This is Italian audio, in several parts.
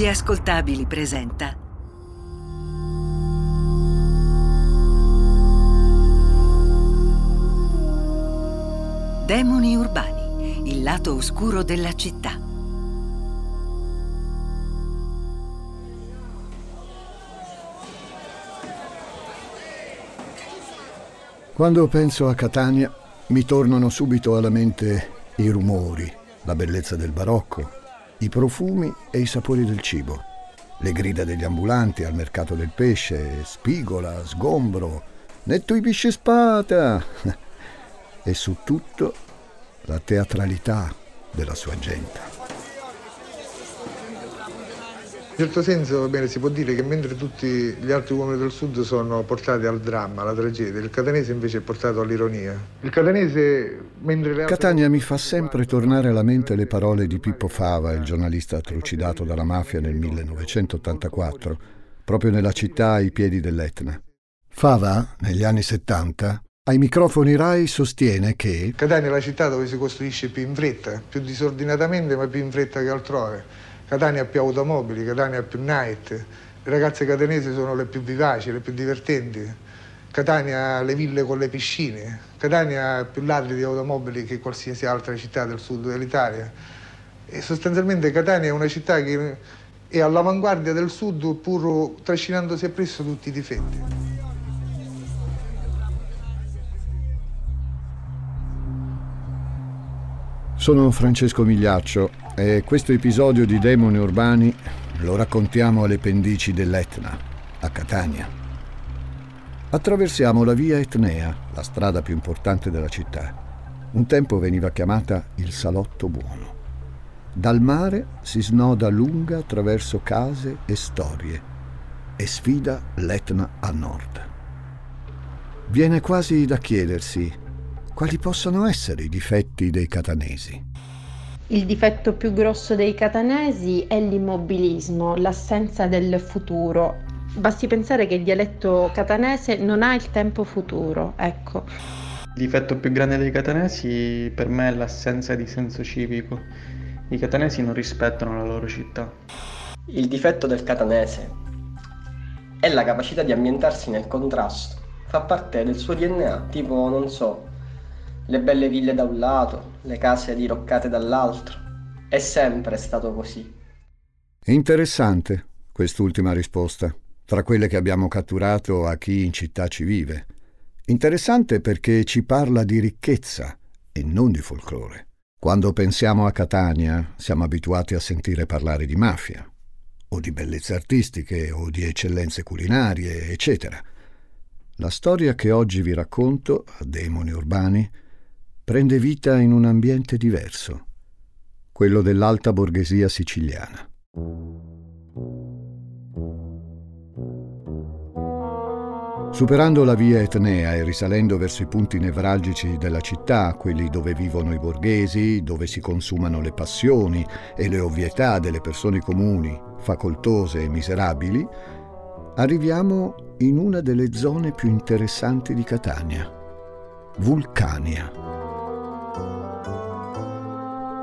Gli ascoltabili presenta Demoni urbani, il lato oscuro della città. Quando penso a Catania mi tornano subito alla mente i rumori, la bellezza del barocco, i profumi e i sapori del cibo, le grida degli ambulanti al mercato del pesce, spigola, sgombro, netto i pisce spata e su tutto la teatralità della sua gente. In certo senso bene, si può dire che mentre tutti gli altri uomini del sud sono portati al dramma, alla tragedia, il catanese invece è portato all'ironia. Il catanese, mentre le altre... Catania mi fa sempre tornare alla mente le parole di Pippo Fava, il giornalista trucidato dalla mafia nel 1984, proprio nella città ai piedi dell'Etna. Fava, negli anni 70, ai microfoni RAI sostiene che Catania è la città dove si costruisce più in fretta, più disordinatamente ma più in fretta che altrove. Catania ha più automobili, Catania ha più night, le ragazze catanesi sono le più vivaci, le più divertenti. Catania ha le ville con le piscine, Catania ha più ladri di automobili che qualsiasi altra città del sud dell'Italia. E sostanzialmente Catania è una città che è all'avanguardia del sud pur trascinandosi appresso tutti i difetti. Sono Francesco Migliaccio e questo episodio di Demoni Urbani lo raccontiamo alle pendici dell'Etna, a Catania. Attraversiamo la via Etnea, la strada più importante della città. Un tempo veniva chiamata il Salotto Buono. Dal mare si snoda lunga attraverso case e storie e sfida l'Etna a nord. Viene quasi da chiedersi quali possono essere i difetti dei catanesi? Il difetto più grosso dei catanesi è l'immobilismo, l'assenza del futuro. Basti pensare che il dialetto catanese non ha il tempo futuro, ecco. Il difetto più grande dei catanesi per me è l'assenza di senso civico. I catanesi non rispettano la loro città. Il difetto del catanese è la capacità di ambientarsi nel contrasto. Fa parte del suo DNA, tipo, non so, le belle ville da un lato, le case diroccate dall'altro. È sempre stato così. Interessante quest'ultima risposta, tra quelle che abbiamo catturato a chi in città ci vive. Interessante perché ci parla di ricchezza e non di folklore. Quando pensiamo a Catania siamo abituati a sentire parlare di mafia, o di bellezze artistiche, o di eccellenze culinarie, eccetera. La storia che oggi vi racconto, a Demoni Urbani, prende vita in un ambiente diverso, quello dell'alta borghesia siciliana. Superando la via Etnea e risalendo verso i punti nevralgici della città, quelli dove vivono i borghesi, dove si consumano le passioni e le ovvietà delle persone comuni, facoltose e miserabili, arriviamo in una delle zone più interessanti di Catania, Vulcania.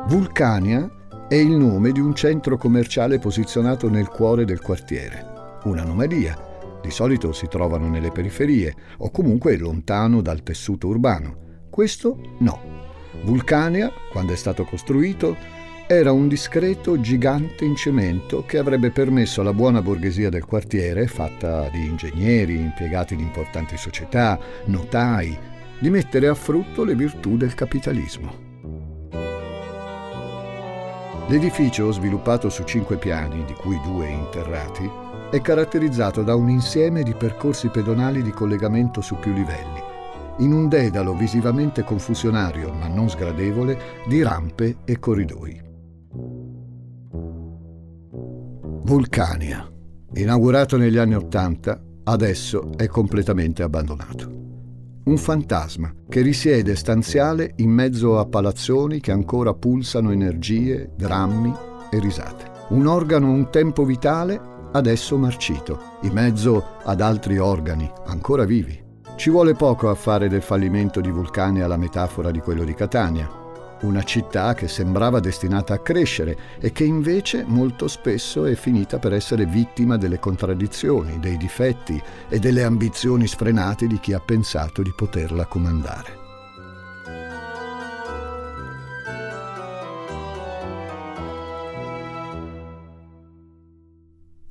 Vulcania è il nome di un centro commerciale posizionato nel cuore del quartiere. Un'anomalia. Di solito si trovano nelle periferie o comunque lontano dal tessuto urbano. Questo no. Vulcania, quando è stato costruito, era un discreto gigante in cemento che avrebbe permesso alla buona borghesia del quartiere, fatta di ingegneri, impiegati in importanti società, notai, di mettere a frutto le virtù del capitalismo. L'edificio, sviluppato su cinque piani, di cui due interrati, è caratterizzato da un insieme di percorsi pedonali di collegamento su più livelli, in un dedalo visivamente confusionario, ma non sgradevole, di rampe e corridoi. Vulcania, inaugurato negli anni Ottanta, adesso è completamente abbandonato un fantasma che risiede stanziale in mezzo a palazzoni che ancora pulsano energie, drammi e risate. Un organo un tempo vitale, adesso marcito, in mezzo ad altri organi ancora vivi. Ci vuole poco a fare del fallimento di Vulcania la metafora di quello di Catania. Una città che sembrava destinata a crescere e che invece molto spesso è finita per essere vittima delle contraddizioni, dei difetti e delle ambizioni sfrenate di chi ha pensato di poterla comandare.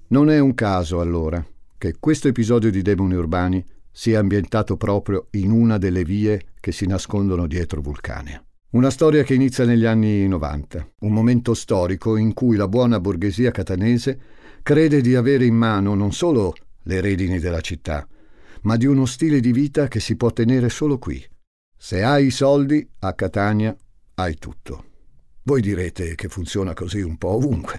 Non è un caso, allora, che questo episodio di Demoni Urbani sia ambientato proprio in una delle vie che si nascondono dietro Vulcania. Una storia che inizia negli anni 90, un momento storico in cui la buona borghesia catanese crede di avere in mano non solo le redini della città, ma di uno stile di vita che si può tenere solo qui. Se hai i soldi, a Catania hai tutto. Voi direte che funziona così un po' ovunque.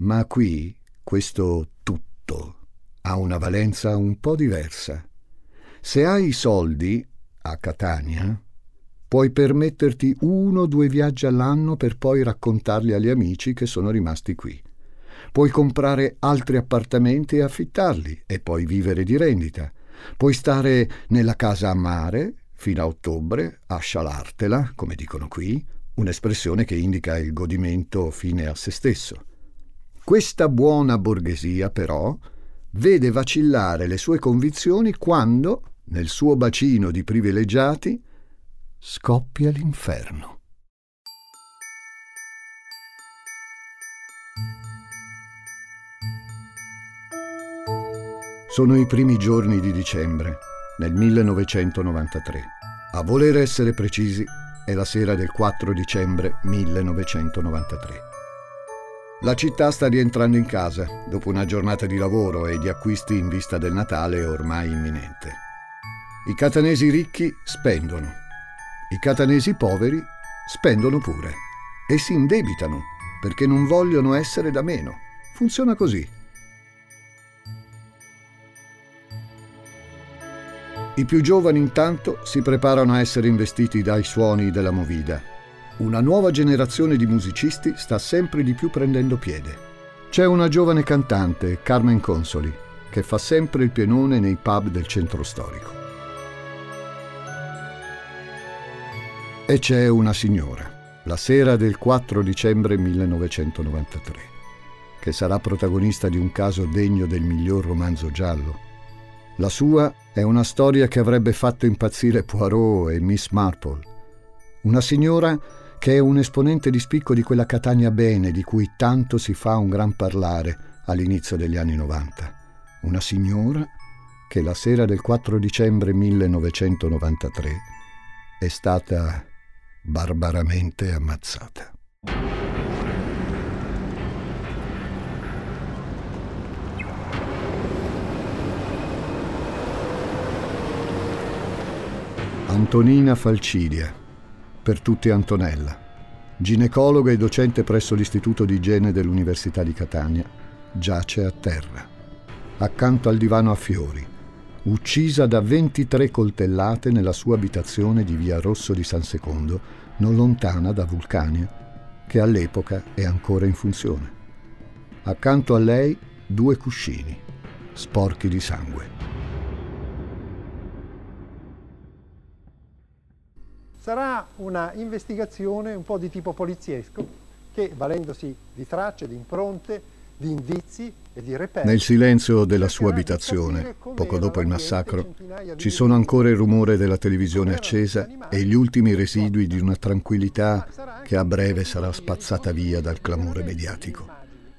Ma qui questo tutto ha una valenza un po' diversa. Se hai i soldi, a Catania, Puoi permetterti uno o due viaggi all'anno per poi raccontarli agli amici che sono rimasti qui. Puoi comprare altri appartamenti e affittarli e poi vivere di rendita. Puoi stare nella casa a mare fino a ottobre, a scialartela, come dicono qui, un'espressione che indica il godimento fine a se stesso. Questa buona borghesia, però, vede vacillare le sue convinzioni quando, nel suo bacino di privilegiati, scoppia l'inferno. Sono i primi giorni di dicembre, nel 1993. A voler essere precisi, è la sera del 4 dicembre 1993. La città sta rientrando in casa dopo una giornata di lavoro e di acquisti in vista del Natale ormai imminente. I catanesi ricchi spendono i catanesi poveri spendono pure e si indebitano perché non vogliono essere da meno. Funziona così. I più giovani intanto si preparano a essere investiti dai suoni della movida. Una nuova generazione di musicisti sta sempre di più prendendo piede. C'è una giovane cantante, Carmen Consoli, che fa sempre il pienone nei pub del centro storico. E c'è una signora, la sera del 4 dicembre 1993, che sarà protagonista di un caso degno del miglior romanzo giallo. La sua è una storia che avrebbe fatto impazzire Poirot e Miss Marple. Una signora che è un esponente di spicco di quella Catania bene di cui tanto si fa un gran parlare all'inizio degli anni 90. Una signora che la sera del 4 dicembre 1993 è stata barbaramente ammazzata. Antonina Falcidia, per tutti Antonella, ginecologa e docente presso l'Istituto di Igiene dell'Università di Catania, giace a terra, accanto al divano a fiori, uccisa da 23 coltellate nella sua abitazione di via Rosso di San Secondo, non lontana da Vulcania, che all'epoca è ancora in funzione. Accanto a lei due cuscini, sporchi di sangue. Sarà una investigazione un po' di tipo poliziesco che, valendosi di tracce, di impronte, di indizi e di reperti. Nel silenzio della sua abitazione, poco dopo il massacro, ci sono ancora il rumore della televisione accesa e gli ultimi residui di una tranquillità che a breve sarà spazzata via dal clamore mediatico,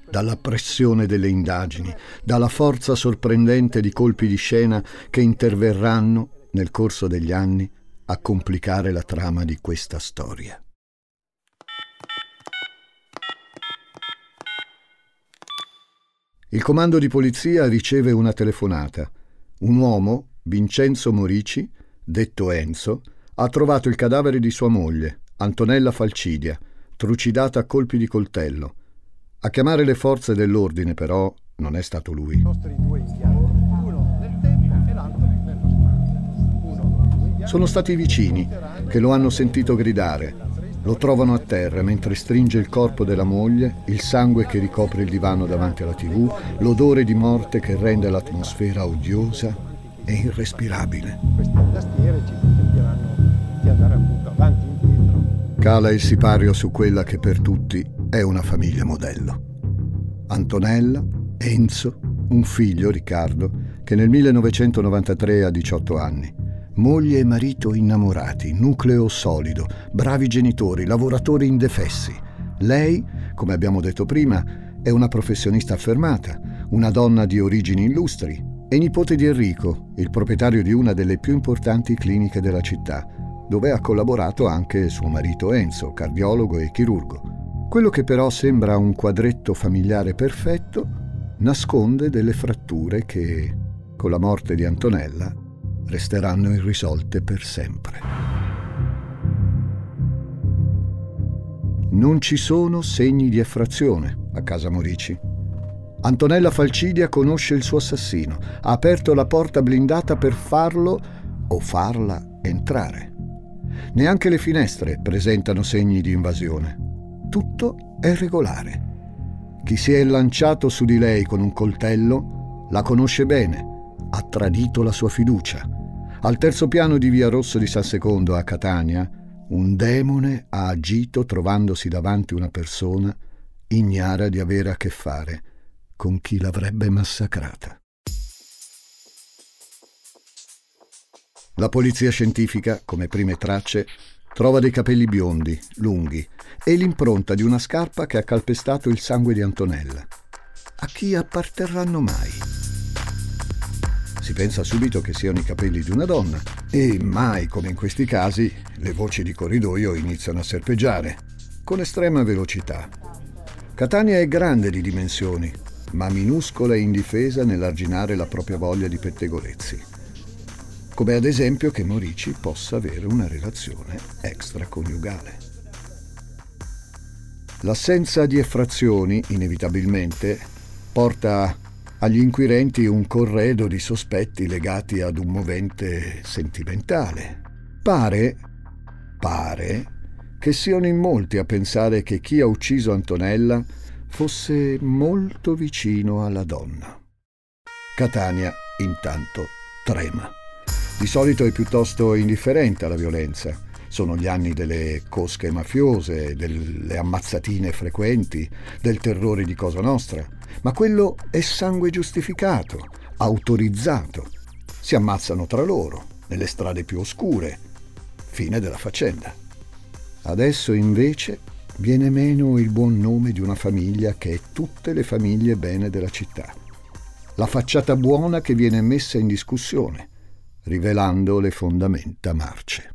dalla pressione delle indagini, dalla forza sorprendente di colpi di scena che interverranno nel corso degli anni a complicare la trama di questa storia. Il comando di polizia riceve una telefonata. Un uomo, Vincenzo Morici, detto Enzo, ha trovato il cadavere di sua moglie, Antonella Falcidia, trucidata a colpi di coltello. A chiamare le forze dell'ordine, però, non è stato lui. Sono stati i vicini che lo hanno sentito gridare lo trovano a terra mentre stringe il corpo della moglie, il sangue che ricopre il divano davanti alla tv, l'odore di morte che rende l'atmosfera odiosa e irrespirabile. Queste tastiere ci consentiranno di andare avanti e indietro Cala il sipario su quella che per tutti è una famiglia modello. Antonella, Enzo, un figlio, Riccardo, che nel 1993 ha 18 anni. Moglie e marito innamorati, nucleo solido, bravi genitori, lavoratori indefessi. Lei, come abbiamo detto prima, è una professionista affermata, una donna di origini illustri e nipote di Enrico, il proprietario di una delle più importanti cliniche della città, dove ha collaborato anche suo marito Enzo, cardiologo e chirurgo. Quello che però sembra un quadretto familiare perfetto nasconde delle fratture che, con la morte di Antonella, resteranno irrisolte per sempre. Non ci sono segni di effrazione a casa Morici. Antonella Falcidia conosce il suo assassino, ha aperto la porta blindata per farlo o farla entrare. Neanche le finestre presentano segni di invasione. Tutto è regolare. Chi si è lanciato su di lei con un coltello la conosce bene, ha tradito la sua fiducia. Al terzo piano di Via Rosso di San Secondo a Catania, un demone ha agito trovandosi davanti una persona ignara di avere a che fare con chi l'avrebbe massacrata. La polizia scientifica, come prime tracce, trova dei capelli biondi, lunghi, e l'impronta di una scarpa che ha calpestato il sangue di Antonella. A chi apparterranno mai? Si pensa subito che siano i capelli di una donna e mai, come in questi casi, le voci di corridoio iniziano a serpeggiare, con estrema velocità. Catania è grande di dimensioni, ma minuscola e indifesa nell'arginare la propria voglia di pettegolezzi come ad esempio che Morici possa avere una relazione extraconiugale. L'assenza di effrazioni, inevitabilmente, porta agli inquirenti un corredo di sospetti legati ad un movente sentimentale. Pare, pare, che siano in molti a pensare che chi ha ucciso Antonella fosse molto vicino alla donna. Catania, intanto, trema. Di solito è piuttosto indifferente alla violenza. Sono gli anni delle cosche mafiose, delle ammazzatine frequenti, del terrore di Cosa Nostra. Ma quello è sangue giustificato, autorizzato. Si ammazzano tra loro, nelle strade più oscure. Fine della faccenda. Adesso invece viene meno il buon nome di una famiglia che è tutte le famiglie bene della città. La facciata buona che viene messa in discussione rivelando le fondamenta marce.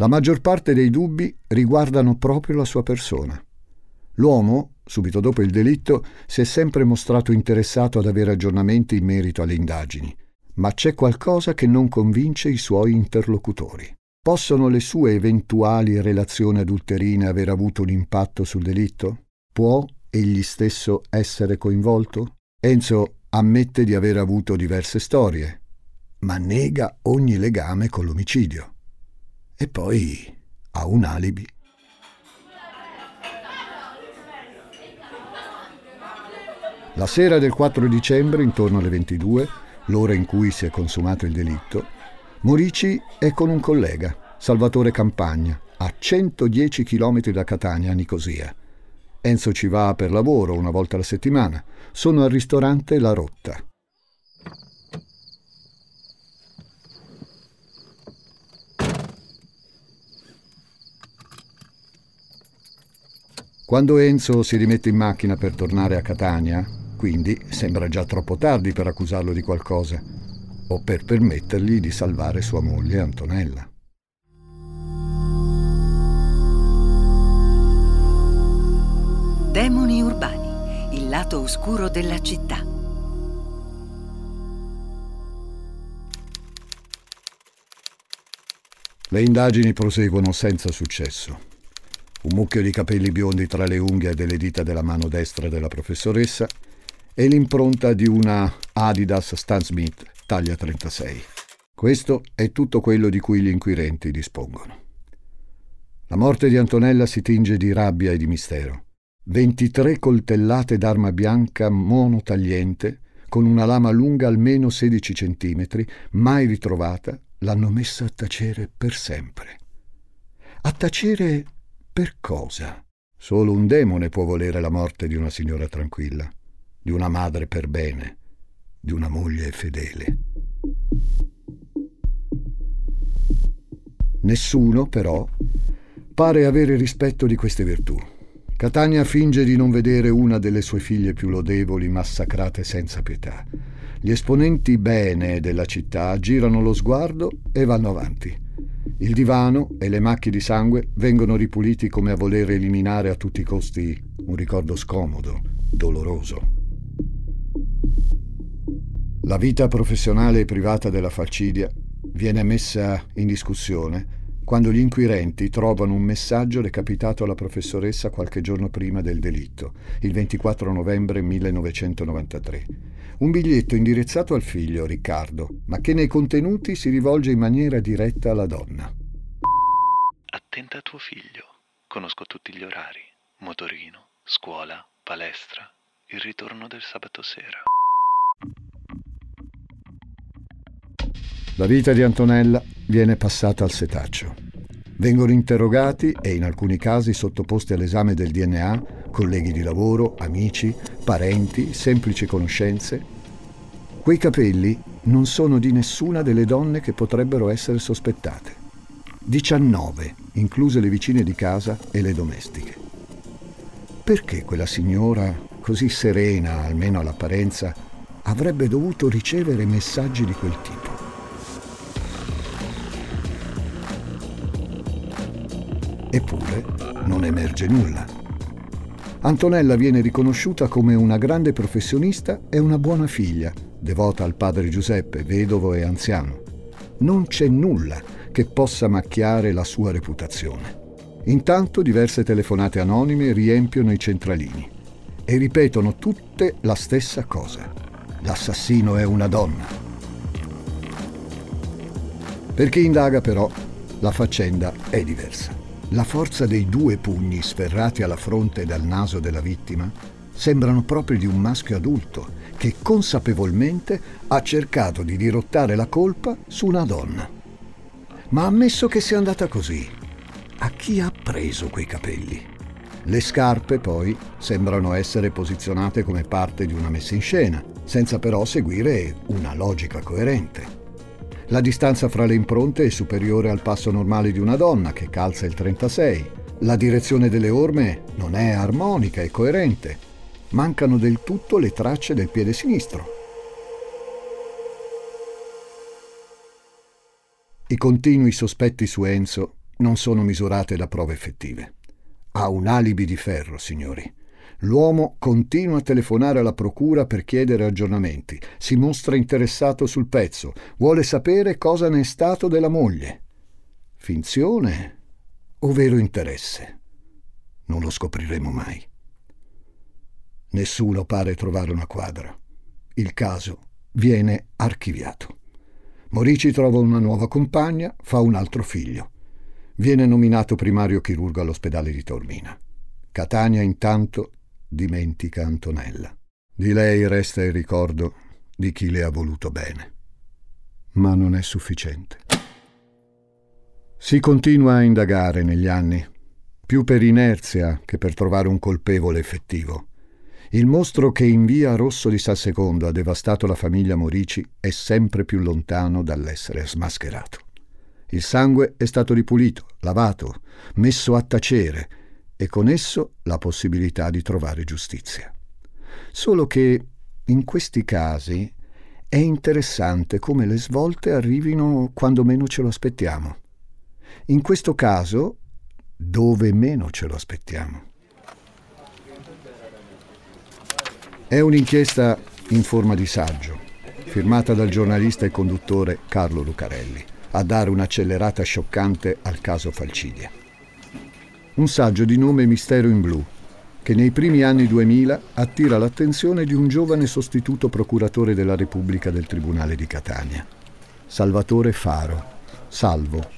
La maggior parte dei dubbi riguardano proprio la sua persona. L'uomo, subito dopo il delitto, si è sempre mostrato interessato ad avere aggiornamenti in merito alle indagini, ma c'è qualcosa che non convince i suoi interlocutori. Possono le sue eventuali relazioni adulterine aver avuto un impatto sul delitto? Può egli stesso essere coinvolto? Enzo ammette di aver avuto diverse storie, ma nega ogni legame con l'omicidio. E poi ha un alibi. La sera del 4 dicembre, intorno alle 22, l'ora in cui si è consumato il delitto, Morici è con un collega, Salvatore Campagna, a 110 km da Catania, a Nicosia. Enzo ci va per lavoro una volta alla settimana. Sono al ristorante La Rotta. Quando Enzo si rimette in macchina per tornare a Catania, quindi sembra già troppo tardi per accusarlo di qualcosa o per permettergli di salvare sua moglie Antonella. Demoni urbani, il lato oscuro della città. Le indagini proseguono senza successo. Un mucchio di capelli biondi tra le unghie delle dita della mano destra della professoressa e l'impronta di una Adidas Stan Smith taglia 36. Questo è tutto quello di cui gli inquirenti dispongono. La morte di Antonella si tinge di rabbia e di mistero. 23 coltellate d'arma bianca monotagliente, con una lama lunga almeno 16 centimetri, mai ritrovata, l'hanno messa a tacere per sempre. A tacere per cosa? Solo un demone può volere la morte di una signora tranquilla, di una madre per bene, di una moglie fedele. Nessuno, però, pare avere rispetto di queste virtù. Catania finge di non vedere una delle sue figlie più lodevoli massacrate senza pietà. Gli esponenti bene della città girano lo sguardo e vanno avanti. Il divano e le macchie di sangue vengono ripuliti come a voler eliminare a tutti i costi un ricordo scomodo, doloroso. La vita professionale e privata della falcidia viene messa in discussione quando gli inquirenti trovano un messaggio recapitato alla professoressa qualche giorno prima del delitto, il 24 novembre 1993. Un biglietto indirizzato al figlio, Riccardo, ma che nei contenuti si rivolge in maniera diretta alla donna. Attenta a tuo figlio. Conosco tutti gli orari. Motorino, scuola, palestra, il ritorno del sabato sera. La vita di Antonella viene passata al setaccio. Vengono interrogati e in alcuni casi sottoposti all'esame del DNA colleghi di lavoro, amici, parenti, semplici conoscenze. Quei capelli non sono di nessuna delle donne che potrebbero essere sospettate. 19, incluse le vicine di casa e le domestiche. Perché quella signora, così serena, almeno all'apparenza, avrebbe dovuto ricevere messaggi di quel tipo? Eppure non emerge nulla. Antonella viene riconosciuta come una grande professionista e una buona figlia, devota al padre Giuseppe, vedovo e anziano. Non c'è nulla che possa macchiare la sua reputazione. Intanto diverse telefonate anonime riempiono i centralini e ripetono tutte la stessa cosa. L'assassino è una donna. Per chi indaga però, la faccenda è diversa. La forza dei due pugni sferrati alla fronte e al naso della vittima sembrano proprio di un maschio adulto che consapevolmente ha cercato di dirottare la colpa su una donna. Ma ammesso che sia andata così, a chi ha preso quei capelli? Le scarpe, poi, sembrano essere posizionate come parte di una messa in scena, senza però seguire una logica coerente. La distanza fra le impronte è superiore al passo normale di una donna che calza il 36. La direzione delle orme non è armonica e coerente. Mancano del tutto le tracce del piede sinistro. I continui sospetti su Enzo non sono misurate da prove effettive. Ha un alibi di ferro, signori. L'uomo continua a telefonare alla procura per chiedere aggiornamenti, si mostra interessato sul pezzo, vuole sapere cosa ne è stato della moglie. Finzione o vero interesse? Non lo scopriremo mai. Nessuno pare trovare una quadra. Il caso viene archiviato. Morici trova una nuova compagna, fa un altro figlio. Viene nominato primario chirurgo all'ospedale di Tormina. Catania intanto dimentica Antonella. Di lei resta il ricordo di chi le ha voluto bene. Ma non è sufficiente. Si continua a indagare negli anni, più per inerzia che per trovare un colpevole effettivo. Il mostro che in via Rosso di San Secondo ha devastato la famiglia Morici è sempre più lontano dall'essere smascherato. Il sangue è stato ripulito, lavato, messo a tacere e con esso la possibilità di trovare giustizia. Solo che in questi casi è interessante come le svolte arrivino quando meno ce lo aspettiamo. In questo caso, dove meno ce lo aspettiamo. È un'inchiesta in forma di saggio, firmata dal giornalista e conduttore Carlo Lucarelli, a dare un'accelerata scioccante al caso Falcidia. Un saggio di nome Mistero in Blu, che nei primi anni 2000 attira l'attenzione di un giovane sostituto procuratore della Repubblica del Tribunale di Catania, Salvatore Faro, Salvo.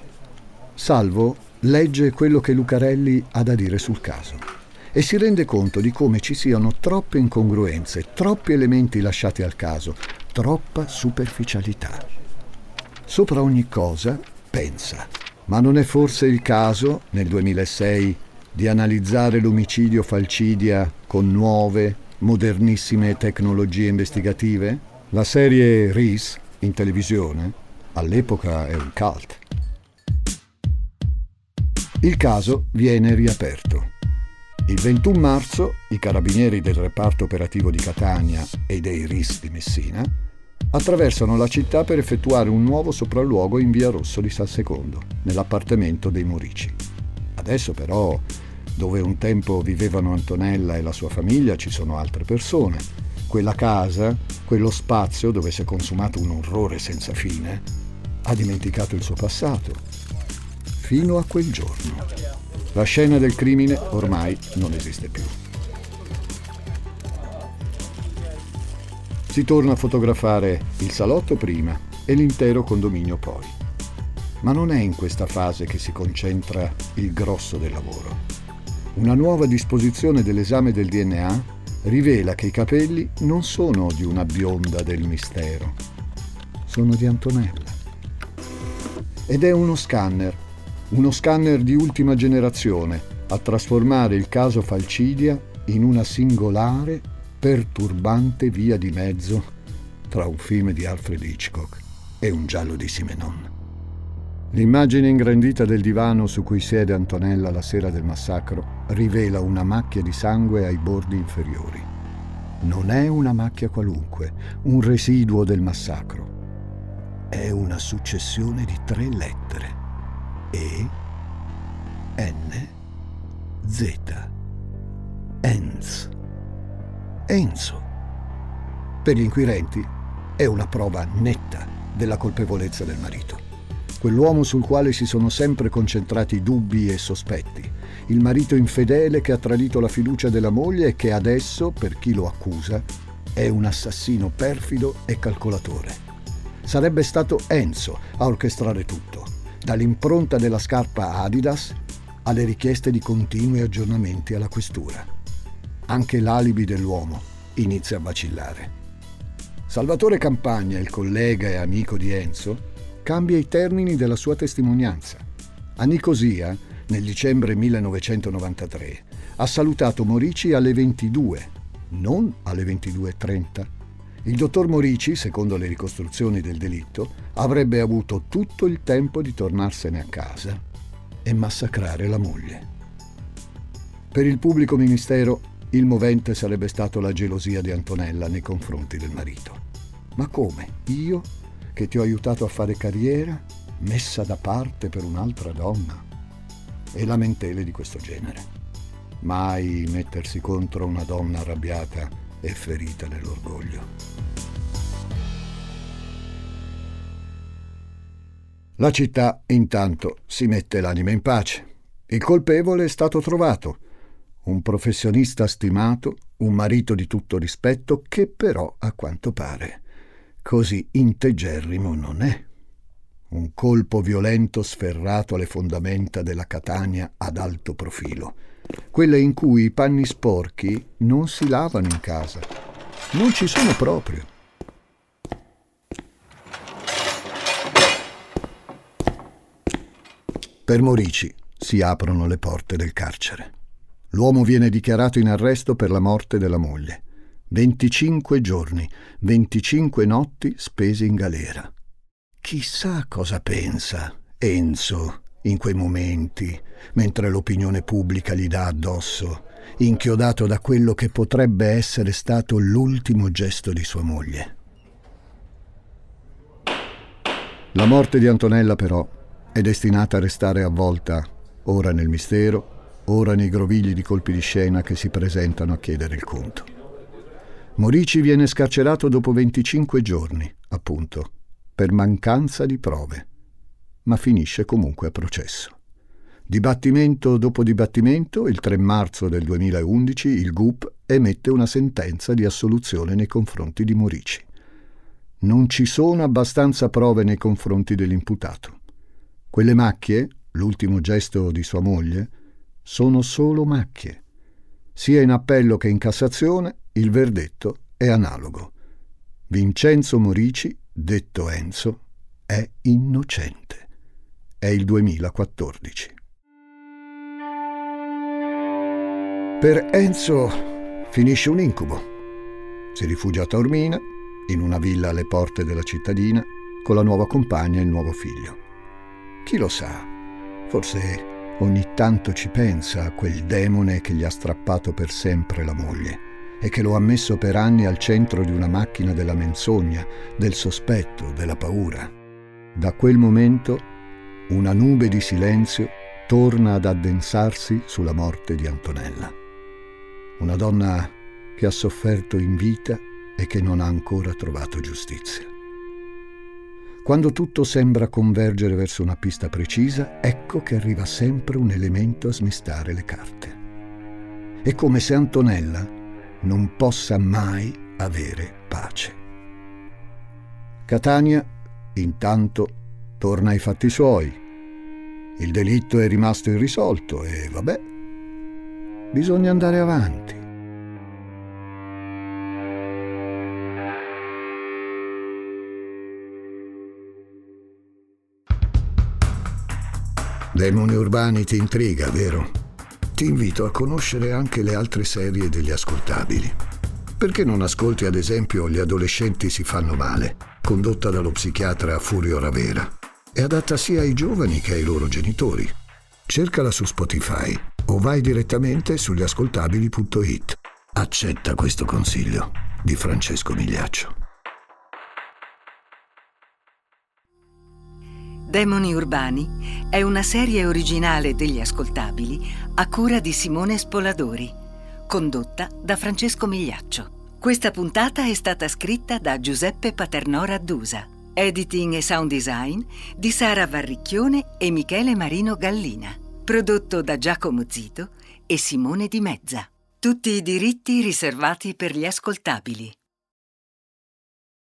Salvo legge quello che Lucarelli ha da dire sul caso e si rende conto di come ci siano troppe incongruenze, troppi elementi lasciati al caso, troppa superficialità. Sopra ogni cosa pensa, ma non è forse il caso, nel 2006, di analizzare l'omicidio Falcidia con nuove, modernissime tecnologie investigative? La serie RIS, in televisione, all'epoca è un cult. Il caso viene riaperto. Il 21 marzo i carabinieri del reparto operativo di Catania e dei RIS di Messina attraversano la città per effettuare un nuovo sopralluogo in via Rosso di San Secondo, nell'appartamento dei Morici. Adesso però, dove un tempo vivevano Antonella e la sua famiglia, ci sono altre persone. Quella casa, quello spazio dove si è consumato un orrore senza fine, ha dimenticato il suo passato. Fino a quel giorno. La scena del crimine ormai non esiste più. Si torna a fotografare il salotto prima e l'intero condominio poi. Ma non è in questa fase che si concentra il grosso del lavoro. Una nuova disposizione dell'esame del DNA rivela che i capelli non sono di una bionda del mistero, sono di Antonella. Ed è uno scanner uno scanner di ultima generazione a trasformare il caso Falcidia in una singolare, perturbante via di mezzo tra un film di Alfred Hitchcock e un giallo di Simenon. L'immagine ingrandita del divano su cui siede Antonella la sera del massacro rivela una macchia di sangue ai bordi inferiori. Non è una macchia qualunque, un residuo del massacro. È una successione di tre lettere. E, N, Z, Enz, Enzo. Per gli inquirenti è una prova netta della colpevolezza del marito. Quell'uomo sul quale si sono sempre concentrati dubbi e sospetti. Il marito infedele che ha tradito la fiducia della moglie e che adesso, per chi lo accusa, è un assassino perfido e calcolatore. Sarebbe stato Enzo a orchestrare tutto dall'impronta della scarpa Adidas alle richieste di continui aggiornamenti alla questura. Anche l'alibi dell'uomo inizia a vacillare. Salvatore Campagna, il collega e amico di Enzo, cambia i termini della sua testimonianza. A Nicosia, nel dicembre 1993, ha salutato Morici alle 22, non alle 22.30 il dottor Morici, secondo le ricostruzioni del delitto, avrebbe avuto tutto il tempo di tornarsene a casa e massacrare la moglie. Per il pubblico ministero il movente sarebbe stato la gelosia di Antonella nei confronti del marito. Ma come? Io, che ti ho aiutato a fare carriera, messa da parte per un'altra donna? E lamentele di questo genere. Mai mettersi contro una donna arrabbiata e ferita nell'orgoglio. La città intanto si mette l'anima in pace. Il colpevole è stato trovato, un professionista stimato, un marito di tutto rispetto che però, a quanto pare, così integerrimo non è. Un colpo violento sferrato alle fondamenta della Catania ad alto profilo quelle in cui i panni sporchi non si lavano in casa. Non ci sono proprio. Per Morici si aprono le porte del carcere. L'uomo viene dichiarato in arresto per la morte della moglie. 25 giorni, 25 notti spesi in galera. Chissà cosa pensa Enzo in quei momenti, mentre l'opinione pubblica gli dà addosso, inchiodato da quello che potrebbe essere stato l'ultimo gesto di sua moglie. La morte di Antonella però è destinata a restare avvolta ora nel mistero, ora nei grovigli di colpi di scena che si presentano a chiedere il conto. Morici viene scarcerato dopo 25 giorni, appunto, per mancanza di prove, ma finisce comunque a processo. Dibattimento dopo dibattimento, il 3 marzo del 2011 il GUP emette una sentenza di assoluzione nei confronti di Morici. Non ci sono abbastanza prove nei confronti dell'imputato. Quelle macchie, l'ultimo gesto di sua moglie, sono solo macchie. Sia in appello che in Cassazione il verdetto è analogo. Vincenzo Morici, detto Enzo, è innocente. È il 2014. Per Enzo finisce un incubo. Si rifugia a Taormina, in una villa alle porte della cittadina, con la nuova compagna e il nuovo figlio. Chi lo sa, forse ogni tanto ci pensa a quel demone che gli ha strappato per sempre la moglie e che lo ha messo per anni al centro di una macchina della menzogna, del sospetto, della paura. Da quel momento una nube di silenzio torna ad addensarsi sulla morte di Antonella una donna che ha sofferto in vita e che non ha ancora trovato giustizia. Quando tutto sembra convergere verso una pista precisa, ecco che arriva sempre un elemento a smistare le carte. È come se Antonella non possa mai avere pace. Catania, intanto, torna ai fatti suoi. Il delitto è rimasto irrisolto e vabbè, Bisogna andare avanti. Demoni urbani ti intriga, vero? Ti invito a conoscere anche le altre serie degli ascoltabili. Perché non ascolti ad esempio Gli adolescenti si fanno male, condotta dallo psichiatra Furio Ravera? È adatta sia ai giovani che ai loro genitori. Cercala su Spotify o vai direttamente sugli ascoltabili.it. Accetta questo consiglio di Francesco Migliaccio. Demoni Urbani è una serie originale degli ascoltabili a cura di Simone Spoladori, condotta da Francesco Migliaccio. Questa puntata è stata scritta da Giuseppe Paternò Raddusa, editing e sound design di Sara Varricchione e Michele Marino Gallina. Prodotto da Giacomo Zito e Simone Di Mezza. Tutti i diritti riservati per gli ascoltabili.